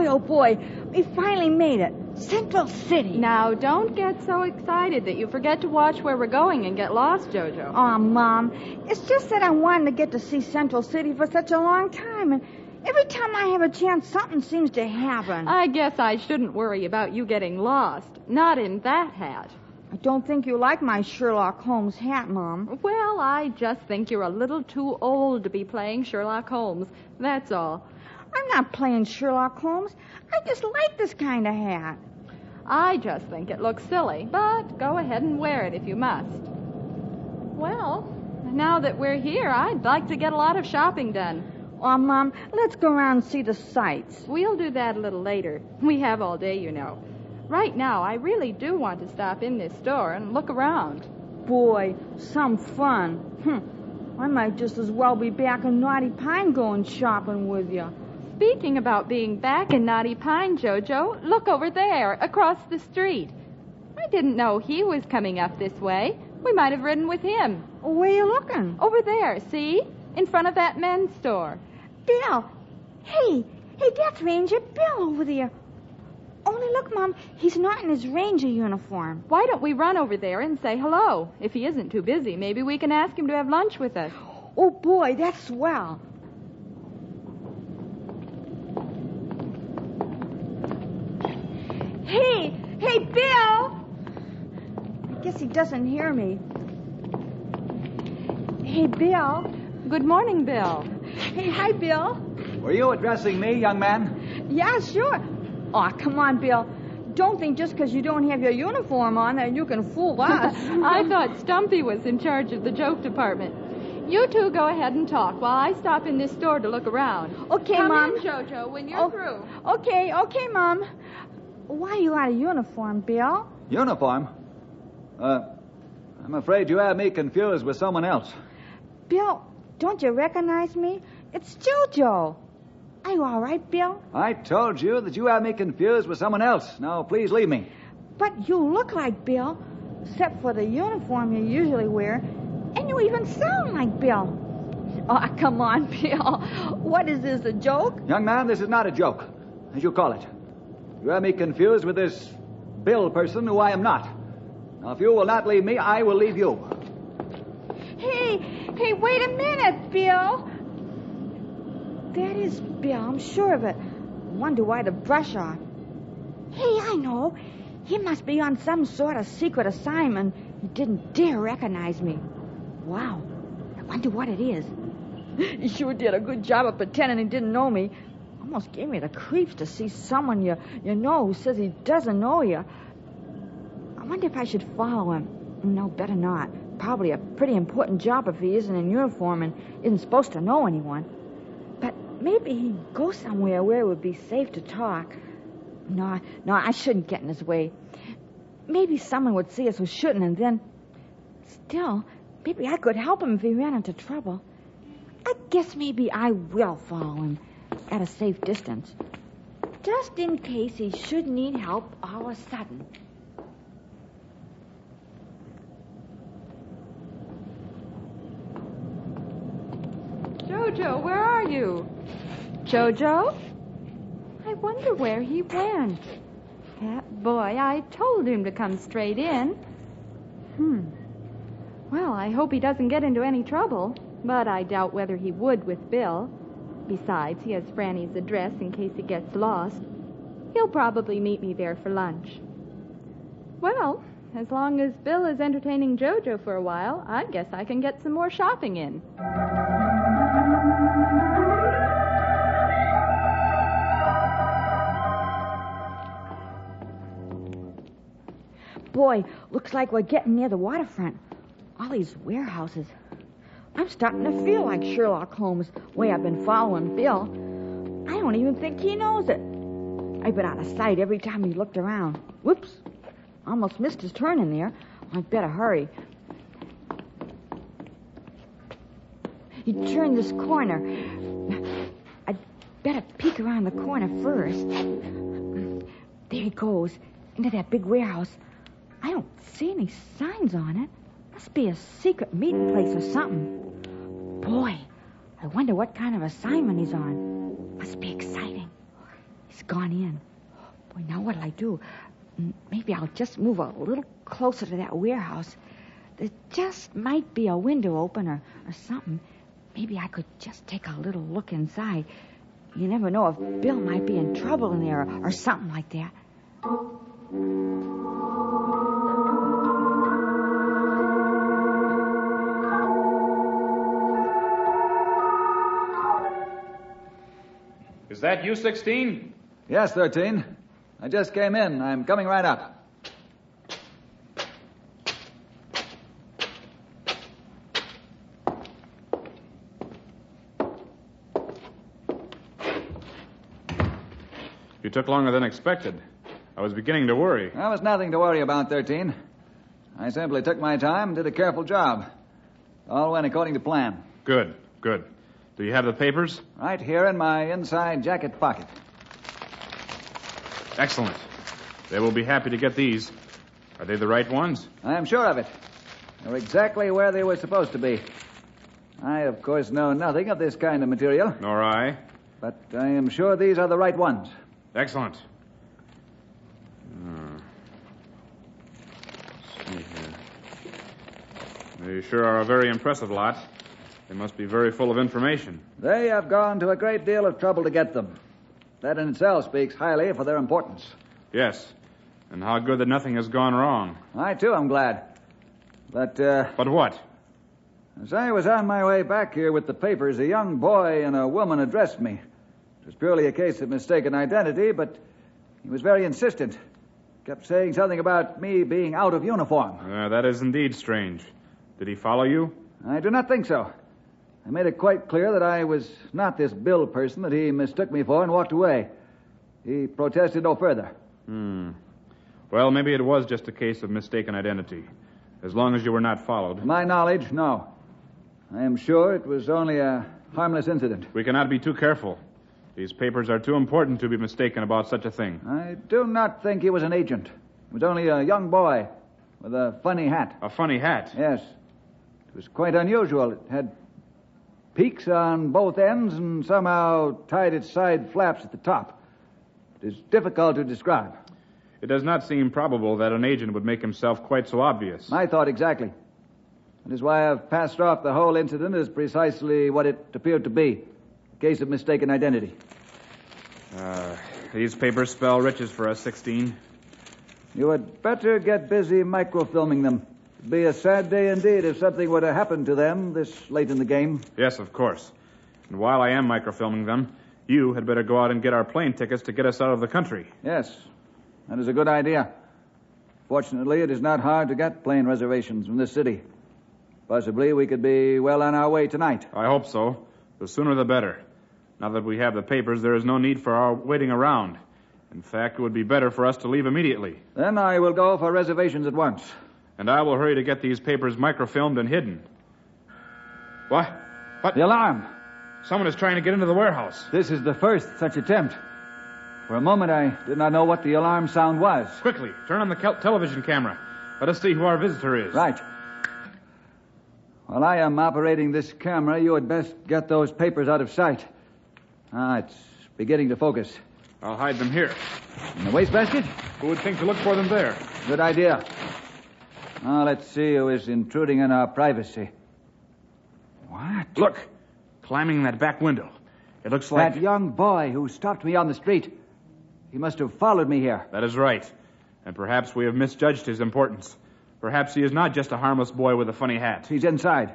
Boy, oh boy, we finally made it. Central City. Now, don't get so excited that you forget to watch where we're going and get lost, Jojo. Aw, Mom. It's just that I wanted to get to see Central City for such a long time, and every time I have a chance, something seems to happen. I guess I shouldn't worry about you getting lost. Not in that hat. I don't think you like my Sherlock Holmes hat, Mom. Well, I just think you're a little too old to be playing Sherlock Holmes. That's all. I'm not playing Sherlock Holmes. I just like this kind of hat. I just think it looks silly, but go ahead and wear it if you must. Well, now that we're here, I'd like to get a lot of shopping done. Oh, Mom, let's go around and see the sights. We'll do that a little later. We have all day, you know. Right now, I really do want to stop in this store and look around. Boy, some fun. Hm. I might just as well be back in Knotty Pine going shopping with you. Speaking about being back in Knotty Pine, Jojo, look over there, across the street. I didn't know he was coming up this way. We might have ridden with him. Where you looking? Over there, see? In front of that men's store. Bill. Hey, hey, that's Ranger Bill over there. Only look, Mom, he's not in his ranger uniform. Why don't we run over there and say hello? If he isn't too busy, maybe we can ask him to have lunch with us. Oh, boy, that's swell. Hey, hey, Bill! I guess he doesn't hear me. Hey, Bill. Good morning, Bill. Hey, hi, Bill. Were you addressing me, young man? Yeah, sure. Aw, come on, Bill. Don't think just 'cause you don't have your uniform on that you can fool us. I thought Stumpy was in charge of the joke department. You two go ahead and talk while I stop in this store to look around. Okay, Come Mom. in, Jojo, when you're Oh, through. Okay, okay, Mom. Why are you out of uniform, Bill? Uniform? Uh, I'm afraid you have me confused with someone else. Bill, don't you recognize me? It's Jojo. Are you all right, Bill? I told you that you have me confused with someone else. Now, please leave me. But you look like Bill, except for the uniform you usually wear, and you even sound like Bill. Oh, come on, Bill. What is this, a joke? Young man, this is not a joke, as you call it. You have me confused with this Bill person who I am not. Now, if you will not leave me, I will leave you. Hey, hey, wait a minute, Bill. That is Bill, I'm sure of it. Wonder why the brush off. Hey, I know. He must be on some sort of secret assignment. He didn't dare recognize me. Wow. I wonder what it is. He sure did a good job of pretending he didn't know me. Almost gave me the creeps to see someone you, you know who says he doesn't know you. I wonder if I should follow him. No, better not. Probably a pretty important job if he isn't in uniform and isn't supposed to know anyone. But maybe he'd go somewhere where it would be safe to talk. No, no, I shouldn't get in his way. Maybe someone would see us who shouldn't, and then. Still, maybe I could help him if he ran into trouble. I guess maybe I will follow him at a safe distance. Just in case he should need help all of a sudden. Jojo, where are you? Jojo? I wonder where he went. That boy, I told him to come straight in. Hmm. Well, I hope he doesn't get into any trouble. But I doubt whether he would with Bill. Besides, he has Franny's address in case he gets lost. He'll probably meet me there for lunch. Well, as long as Bill is entertaining Jojo for a while, I guess I can get some more shopping in. Boy, looks like we're getting near the waterfront. All these warehouses. I'm starting to feel like Sherlock Holmes, way I've been following Bill. I don't even think he knows it. I've been out of sight every time he looked around. Whoops. Almost missed his turn in there. I'd better hurry. He turned this corner. I'd better peek around the corner first. There he goes, into that big warehouse. I don't see any signs on it. Must be a secret meeting place or something. Boy, I wonder what kind of assignment he's on. Must be exciting. He's gone in. Boy, now what'll I do? Maybe I'll just move a little closer to that warehouse. There just might be a window open or, or something. Maybe I could just take a little look inside. You never know if Bill might be in trouble in there or, or something like that. Is that you, 16? Yes, 13. I just came in. I'm coming right up. You took longer than expected. I was beginning to worry. There was nothing to worry about, 13. I simply took my time and did a careful job. All went according to plan. Good, good. Do you have the papers? Right here in my inside jacket pocket. Excellent. They will be happy to get these. Are they the right ones? I am sure of it. They're exactly where they were supposed to be. I, of course, know nothing of this kind of material, Nor I. but I am sure these are the right ones. Excellent. Hmm. Let's see here. They sure are a very impressive lot. They must be very full of information. They have gone to a great deal of trouble to get them. That in itself speaks highly for their importance. Yes. And how good that nothing has gone wrong. I, too, am glad. But, uh, But what? as I was on my way back here with the papers, a young boy and a woman addressed me. It was purely a case of mistaken identity, but he was very insistent. Kept saying something about me being out of uniform. Uh, that is indeed strange. Did he follow you? I do not think so. I made it quite clear that I was not this Bill person that he mistook me for and walked away. He protested no further. Hmm. Well, maybe it was just a case of mistaken identity. As long as you were not followed. My knowledge, no. I am sure it was only a harmless incident. We cannot be too careful. These papers are too important to be mistaken about such a thing. I do not think he was an agent. He was only a young boy with a funny hat. A funny hat. Yes. It was quite unusual. It had peaks on both ends and somehow tied its side flaps at the top. It is difficult to describe. It does not seem probable that an agent would make himself quite so obvious. I thought exactly. That is why I've passed off the whole incident as precisely what it appeared to be a case of mistaken identity. Uh, these papers spell riches for us, 16. You had better get busy microfilming them. It'd be a sad day indeed if something were to happen to them this late in the game. Yes, of course. And while I am microfilming them, you had better go out and get our plane tickets to get us out of the country. Yes, that is a good idea. Fortunately, it is not hard to get plane reservations from this city. Possibly we could be well on our way tonight. I hope so. The sooner the better. Now that we have the papers, there is no need for our waiting around. In fact, it would be better for us to leave immediately. Then I will go for reservations at once. And I will hurry to get these papers microfilmed and hidden. What? What? The alarm! Someone is trying to get into the warehouse. This is the first such attempt. For a moment, I did not know what the alarm sound was. Quickly, turn on the kel- television camera. Let us see who our visitor is. Right. While I am operating this camera, you had best get those papers out of sight. Ah, it's beginning to focus. I'll hide them here. In the wastebasket? Who would think to look for them there? Good idea. Now let's see who is intruding on our privacy. What? Look, climbing that back window. It looks like. That young boy who stopped me on the street. He must have followed me here. That is right. And perhaps we have misjudged his importance. Perhaps he is not just a harmless boy with a funny hat. He's inside.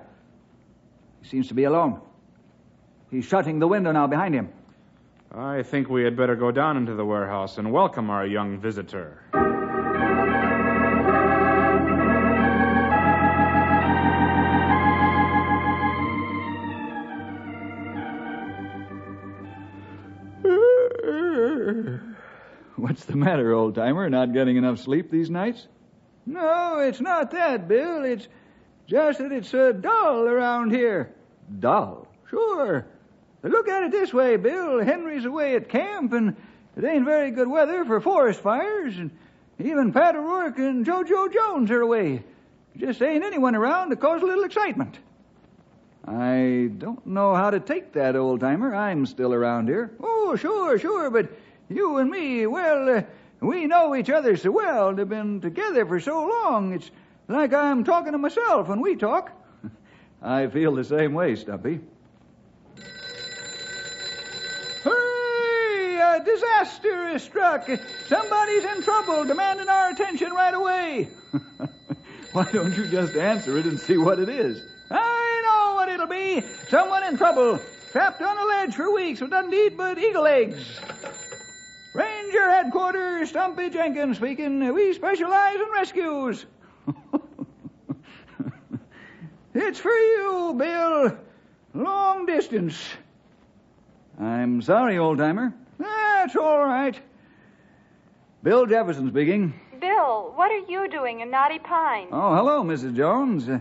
He seems to be alone. He's shutting the window now behind him. I think we had better go down into the warehouse and welcome our young visitor. What's the matter, old timer? Not getting enough sleep these nights? No, it's not that, Bill. It's just that it's uh, dull around here. Dull? Sure. Look at it this way, Bill. Henry's away at camp, and it ain't very good weather for forest fires, and even Pat O'Rourke and JoJo Jones are away. Just ain't anyone around to cause a little excitement. I don't know how to take that, old timer. I'm still around here. Oh, sure, sure, but you and me, well, uh, we know each other so well have been together for so long. It's like I'm talking to myself when we talk. I feel the same way, Stumpy. Hurry! A disaster is struck. Somebody's in trouble, demanding our attention right away. Why don't you just answer it and see what it is? I know what it'll be. Someone in trouble. Trapped on a ledge for weeks nothing to eat but eagle eggs. Ranger headquarters, Stumpy Jenkins speaking. We specialize in rescues. it's for you, Bill. Long distance. I'm sorry, old timer. That's all right. Bill Jefferson speaking. Bill, what are you doing in Knotty Pine? Oh, hello, Mrs. Jones. Uh,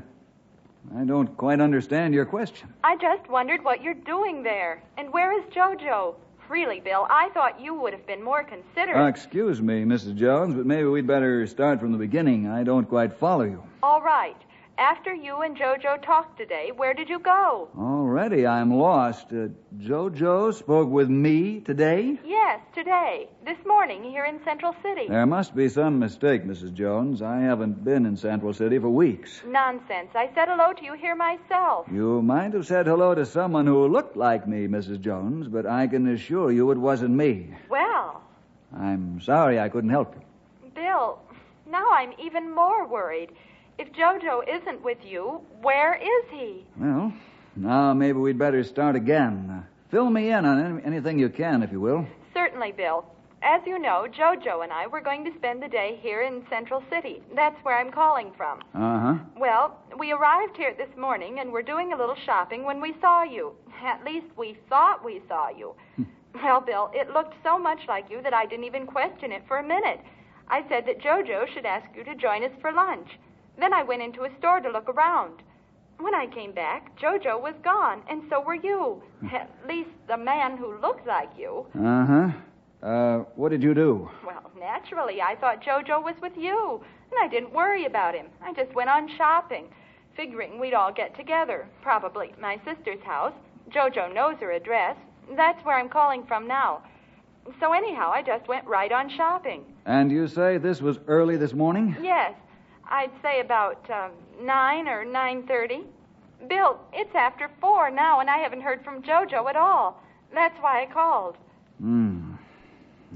I don't quite understand your question. I just wondered what you're doing there. And where is Jojo? Really, Bill, I thought you would have been more considerate. Uh, excuse me, Mrs. Jones, but maybe we'd better start from the beginning. I don't quite follow you. All right. After you and Jojo talked today, where did you go? Already I'm lost. Uh, Jojo spoke with me today? Yes, today. This morning here in Central City. There must be some mistake, Mrs. Jones. I haven't been in Central City for weeks. Nonsense. I said hello to you here myself. You might have said hello to someone who looked like me, Mrs. Jones, but I can assure you it wasn't me. Well, I'm sorry I couldn't help you. Bill, now I'm even more worried. If Jojo isn't with you, where is he? Well, now maybe we'd better start again. Uh, fill me in on any, anything you can, if you will. Certainly, Bill. As you know, Jojo and I were going to spend the day here in Central City. That's where I'm calling from. Uh huh. Well, we arrived here this morning and were doing a little shopping when we saw you. At least we thought we saw you. well, Bill, it looked so much like you that I didn't even question it for a minute. I said that Jojo should ask you to join us for lunch. Then I went into a store to look around. When I came back, Jojo was gone, and so were you. At least the man who looked like you. Uh huh. Uh, what did you do? Well, naturally, I thought Jojo was with you, and I didn't worry about him. I just went on shopping, figuring we'd all get together, probably at my sister's house. Jojo knows her address. That's where I'm calling from now. So anyhow, I just went right on shopping. And you say this was early this morning? Yes, I'd say about um, nine or nine thirty. Bill, it's after four now, and I haven't heard from Jojo at all. That's why I called. Hmm.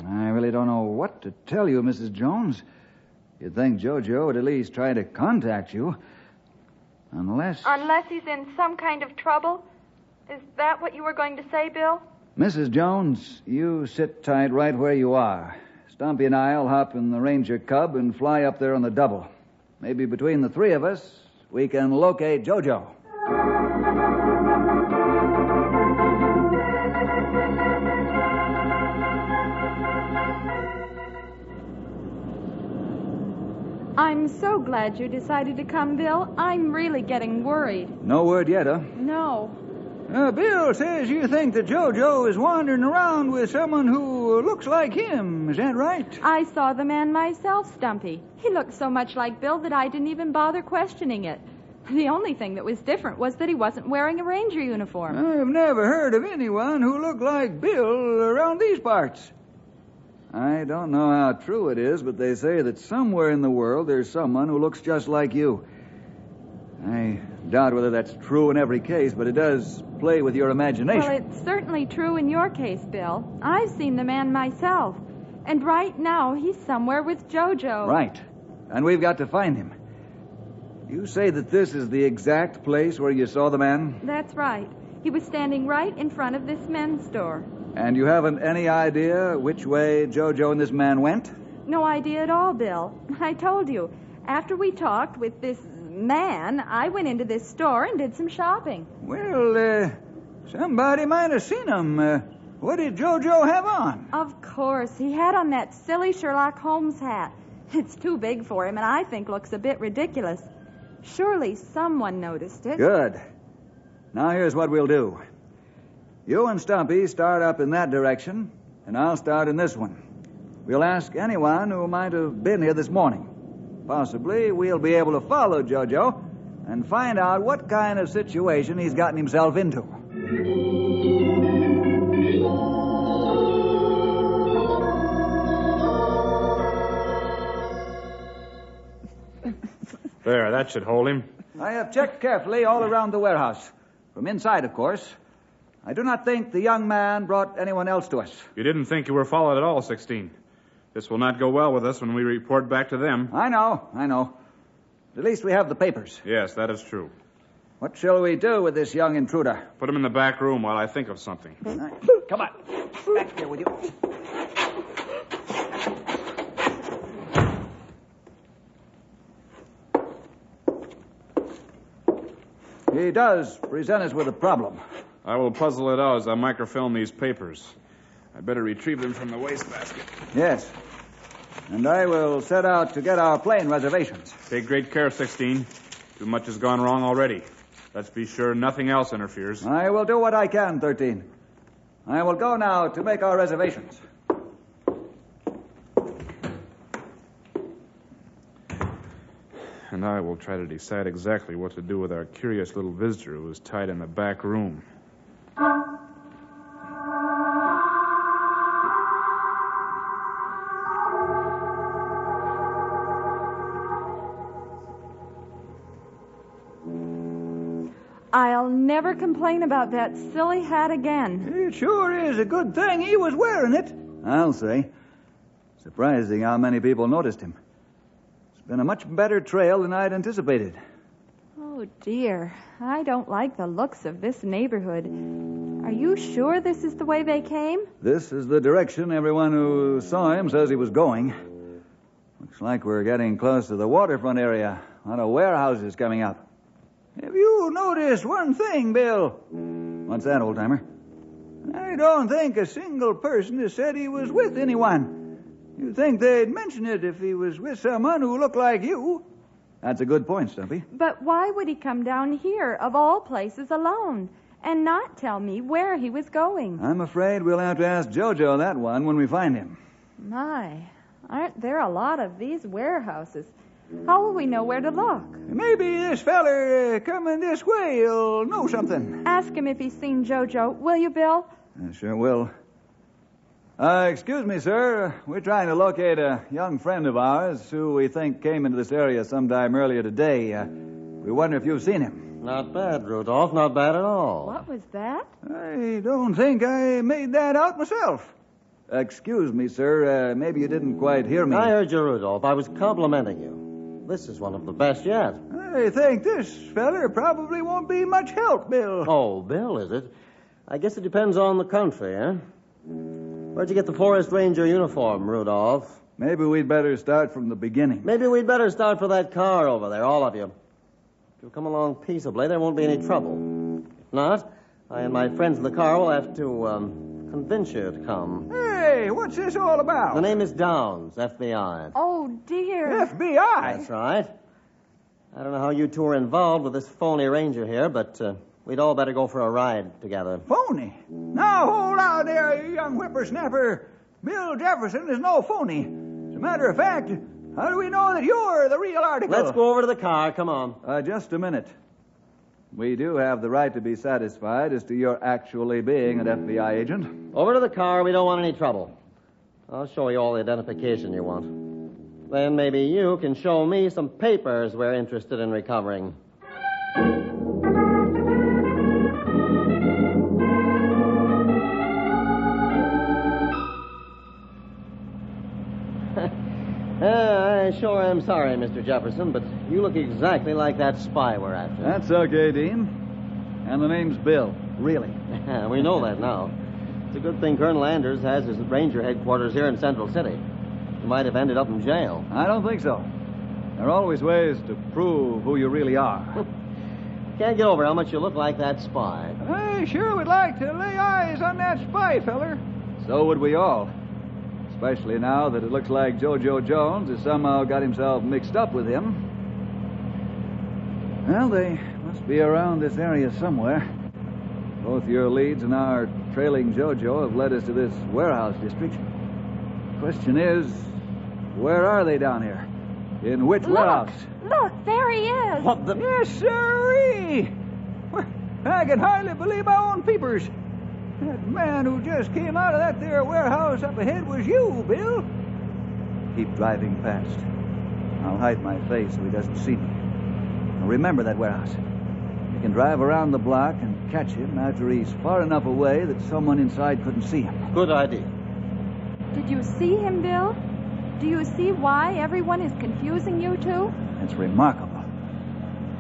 I really don't know what to tell you, Mrs. Jones. You'd think Jojo would at least try to contact you. Unless. Unless he's in some kind of trouble? Is that what you were going to say, Bill? Mrs. Jones, you sit tight right where you are. Stumpy and I'll hop in the Ranger Cub and fly up there on the double. Maybe between the three of us, we can locate Jojo. I'm so glad you decided to come, Bill. I'm really getting worried. No word yet, huh? No. Uh, Bill says you think that Jojo is wandering around with someone who looks like him. Is that right? I saw the man myself, Stumpy. He looked so much like Bill that I didn't even bother questioning it. The only thing that was different was that he wasn't wearing a ranger uniform. I've never heard of anyone who looked like Bill around these parts. I don't know how true it is, but they say that somewhere in the world there's someone who looks just like you. I doubt whether that's true in every case, but it does play with your imagination. Well, it's certainly true in your case, Bill. I've seen the man myself. And right now, he's somewhere with JoJo. Right. And we've got to find him. You say that this is the exact place where you saw the man? That's right. He was standing right in front of this men's store. And you haven't any idea which way JoJo and this man went? No idea at all, Bill. I told you. After we talked with this man, I went into this store and did some shopping. Well, uh, somebody might have seen him. Uh, what did JoJo have on? Of course. He had on that silly Sherlock Holmes hat. It's too big for him, and I think looks a bit ridiculous. Surely someone noticed it. Good. Now here's what we'll do. You and Stumpy start up in that direction, and I'll start in this one. We'll ask anyone who might have been here this morning. Possibly we'll be able to follow Jojo and find out what kind of situation he's gotten himself into. There, that should hold him. I have checked carefully all around the warehouse. From inside, of course. I do not think the young man brought anyone else to us. You didn't think you were followed at all, 16. This will not go well with us when we report back to them. I know, I know. At least we have the papers. Yes, that is true. What shall we do with this young intruder? Put him in the back room while I think of something. Come on. Back here with you. He does present us with a problem. I will puzzle it out as I microfilm these papers. I better retrieve them from the wastebasket. Yes. And I will set out to get our plane reservations. Take great care, 16. Too much has gone wrong already. Let's be sure nothing else interferes. I will do what I can, 13. I will go now to make our reservations. And I will try to decide exactly what to do with our curious little visitor who is tied in the back room. Never complain about that silly hat again. It sure is a good thing he was wearing it. I'll say. Surprising how many people noticed him. It's been a much better trail than I'd anticipated. Oh, dear. I don't like the looks of this neighborhood. Are you sure this is the way they came? This is the direction everyone who saw him says he was going. Looks like we're getting close to the waterfront area. A lot of warehouses coming up. Have you noticed one thing, Bill? What's that, old timer? I don't think a single person has said he was with anyone. You'd think they'd mention it if he was with someone who looked like you. That's a good point, Stumpy. But why would he come down here, of all places, alone, and not tell me where he was going? I'm afraid we'll have to ask Jojo that one when we find him. My, aren't there a lot of these warehouses? How will we know where to look? Maybe this feller uh, coming this way will know something. Ask him if he's seen Jojo, will you, Bill? I sure will. Uh, excuse me, sir. We're trying to locate a young friend of ours who we think came into this area sometime earlier today. Uh, we wonder if you've seen him. Not bad, Rudolph. Not bad at all. What was that? I don't think I made that out myself. Excuse me, sir. Uh, maybe you didn't quite hear me. I heard you, Rudolph. I was complimenting you. This is one of the best yet. I think this feller probably won't be much help, Bill. Oh, Bill, is it? I guess it depends on the country, eh? Where'd you get the forest ranger uniform, Rudolph? Maybe we'd better start from the beginning. Maybe we'd better start for that car over there, all of you. If you come along peaceably, there won't be any trouble. If not, I and my friends in the car will have to um, convince you to come. Hey, what's this all about? The name is Downs, FBI. Oh, dear. FBI. That's right. I don't know how you two are involved with this phony ranger here, but uh, we'd all better go for a ride together. Phony. Now hold on there, you young whippersnapper. Bill Jefferson is no phony. As a matter of fact, how do we know that you're the real article? Let's go over to the car. Come on. Uh, just a minute. We do have the right to be satisfied as to your actually being an FBI agent. Over to the car. We don't want any trouble. I'll show you all the identification you want. Then maybe you can show me some papers we're interested in recovering. I sure am sorry, Mr. Jefferson, but you look exactly like that spy we're after. That's okay, Dean. And the name's Bill. Really. we know that now. It's a good thing Colonel Anders has his ranger headquarters here in Central City. He might have ended up in jail. I don't think so. There are always ways to prove who you really are. Can't get over how much you look like that spy. I sure would like to lay eyes on that spy feller. So would we all. Especially now that it looks like Jojo Jones has somehow got himself mixed up with him. Well, they must be around this area somewhere. Both your leads and our trailing Jojo have led us to this warehouse district. Question is, where are they down here? In which Look! warehouse? Look, there he is. What the? Yes, sirree. I can hardly believe my own peepers. That man who just came out of that there warehouse up ahead was you, Bill. Keep driving fast. I'll hide my face so he doesn't see me. Now remember that warehouse. You can drive around the block and catch him after he's far enough away that someone inside couldn't see him. Good idea. Did you see him, Bill? Do you see why everyone is confusing you two? It's remarkable.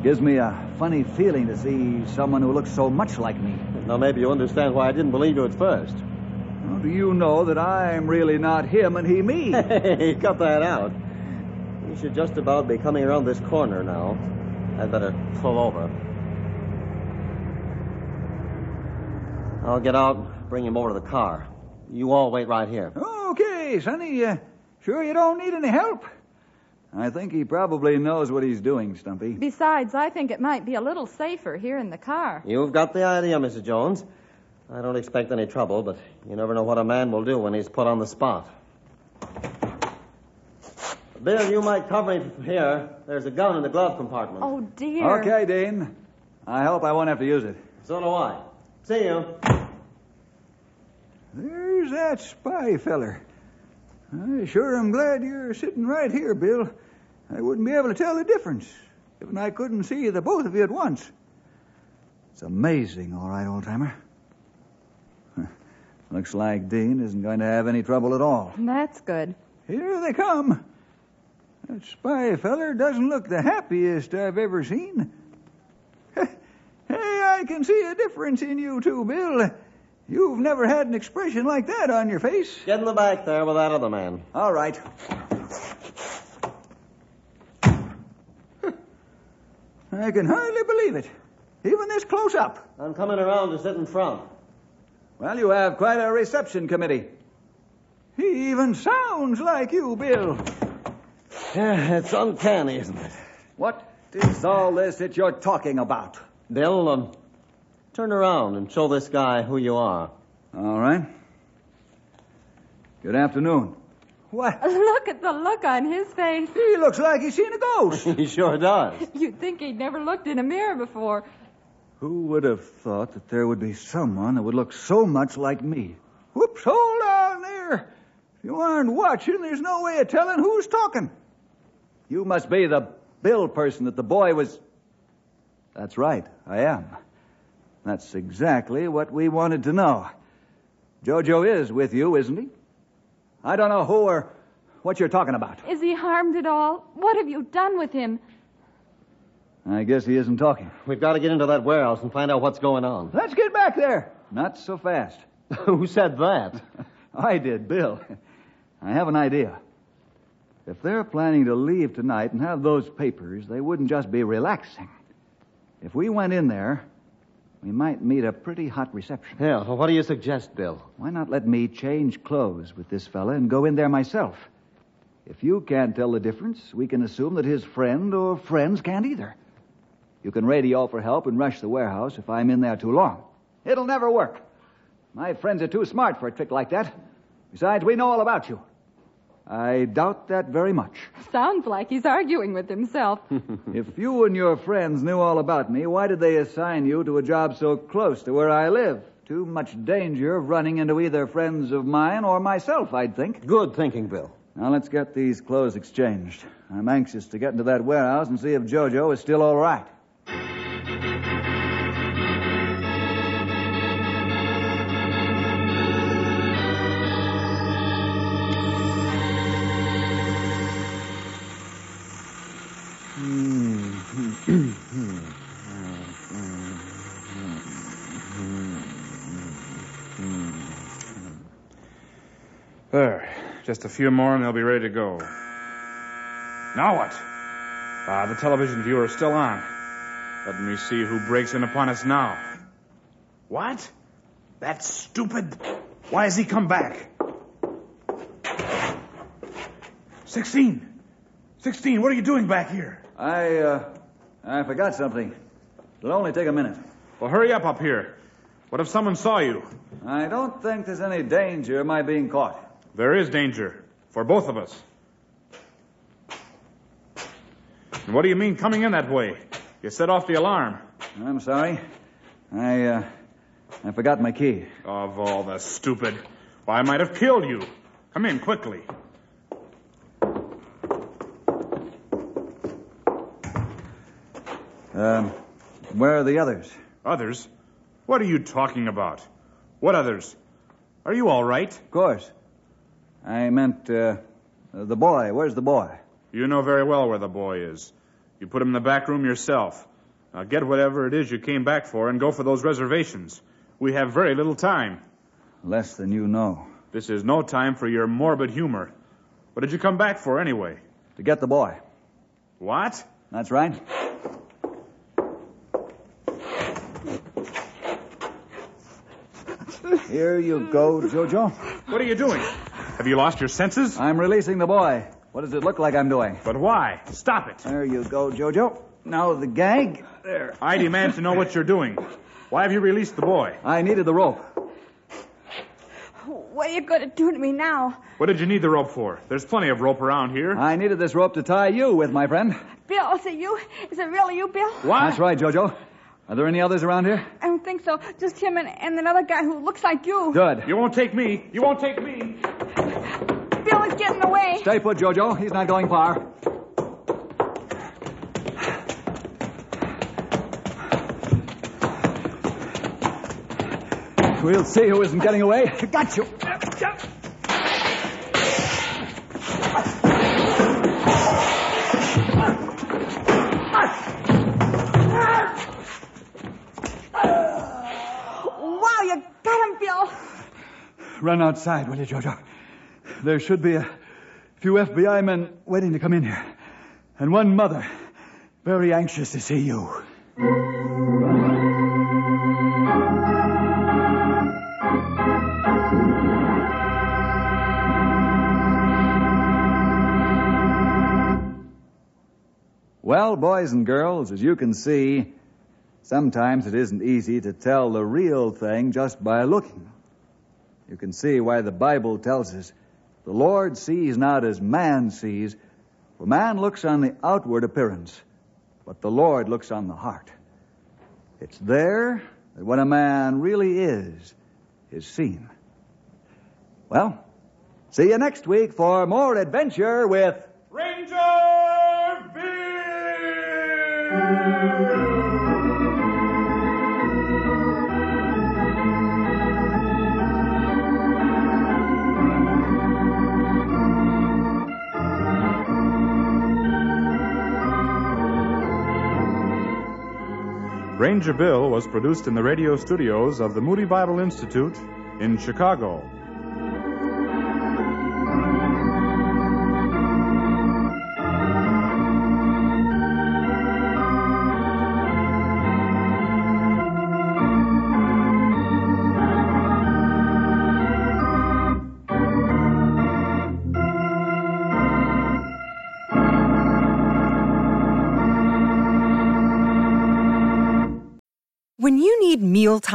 Gives me a funny feeling to see someone who looks so much like me. Now maybe you understand why I didn't believe you at first. How do you know that I'm really not him and he me? Hey, cut that out. You should just about be coming around this corner now. I'd better pull over. I'll get out, bring him over to the car. You all wait right here. Okay, Sonny. Uh, sure you don't need any help? I think he probably knows what he's doing, Stumpy. Besides, I think it might be a little safer here in the car. You've got the idea, Mrs. Jones. I don't expect any trouble, but you never know what a man will do when he's put on the spot. Bill, you might cover me from here. There's a gun in the glove compartment. Oh, dear. Okay, Dean. I hope I won't have to use it. So do I. See you. There's that spy feller. I sure am glad you're sitting right here, Bill. I wouldn't be able to tell the difference if I couldn't see the both of you at once. It's amazing, all right, old timer. Looks like Dean isn't going to have any trouble at all. That's good. Here they come. That spy feller doesn't look the happiest I've ever seen. Hey, I can see a difference in you two, Bill. You've never had an expression like that on your face. Get in the back there with that other man. All right. I can hardly believe it. Even this close up. I'm coming around to sit in front. Well, you have quite a reception committee. He even sounds like you, Bill. Yeah, it's uncanny, isn't it? What is all this that you're talking about? Bill, um, turn around and show this guy who you are. All right. Good afternoon. What? Look at the look on his face. He looks like he's seen a ghost. he sure does. You'd think he'd never looked in a mirror before. Who would have thought that there would be someone that would look so much like me? Whoops, hold on there. If you aren't watching, there's no way of telling who's talking. You must be the Bill person that the boy was. That's right, I am. That's exactly what we wanted to know. Jojo is with you, isn't he? I don't know who or what you're talking about. Is he harmed at all? What have you done with him? I guess he isn't talking. We've got to get into that warehouse and find out what's going on. Let's get back there. Not so fast. who said that? I did, Bill. I have an idea. If they're planning to leave tonight and have those papers, they wouldn't just be relaxing. If we went in there, we might meet a pretty hot reception. Yeah, well, what do you suggest, Bill? Why not let me change clothes with this fella and go in there myself? If you can't tell the difference, we can assume that his friend or friends can't either. You can radio for help and rush the warehouse if I'm in there too long. It'll never work. My friends are too smart for a trick like that. Besides, we know all about you. I doubt that very much. Sounds like he's arguing with himself. if you and your friends knew all about me, why did they assign you to a job so close to where I live? Too much danger of running into either friends of mine or myself, I'd think. Good thinking, Bill. Now let's get these clothes exchanged. I'm anxious to get into that warehouse and see if Jojo is still all right. There. Just a few more and they'll be ready to go. Now what? Ah, the television viewer is still on. Let me see who breaks in upon us now. What? That stupid. Why has he come back? 16. 16, what are you doing back here? I, uh, I forgot something. It'll only take a minute. Well, hurry up up here. What if someone saw you? I don't think there's any danger of my being caught. There is danger. For both of us. And what do you mean coming in that way? You set off the alarm. I'm sorry. I, uh, I forgot my key. Of all the stupid. Why, I might have killed you. Come in quickly. Um, where are the others? Others? What are you talking about? What others? Are you all right? Of course. I meant, uh, the boy. Where's the boy? You know very well where the boy is. You put him in the back room yourself. Now get whatever it is you came back for and go for those reservations. We have very little time. Less than you know. This is no time for your morbid humor. What did you come back for anyway? To get the boy. What? That's right. Here you go, Jojo. What are you doing? Have you lost your senses? I'm releasing the boy. What does it look like I'm doing? But why? Stop it. There you go, Jojo. Now the gag. There. I demand to know what you're doing. Why have you released the boy? I needed the rope. What are you going to do to me now? What did you need the rope for? There's plenty of rope around here. I needed this rope to tie you with, my friend. Bill, is it you? Is it really you, Bill? What? That's right, Jojo. Are there any others around here? I don't think so. Just him and, and another guy who looks like you. Good. You won't take me. You won't take me. Bill is getting away. Stay put, Jojo. He's not going far. We'll see who isn't getting away. Got you. Wow, you got him, Bill. Run outside, will you, Jojo? There should be a few FBI men waiting to come in here. And one mother very anxious to see you. Well, boys and girls, as you can see, sometimes it isn't easy to tell the real thing just by looking. You can see why the Bible tells us the Lord sees not as man sees, for man looks on the outward appearance, but the Lord looks on the heart. It's there that what a man really is, is seen. Well, see you next week for more adventure with Ranger Bill was produced in the radio studios of the Moody Bible Institute in Chicago.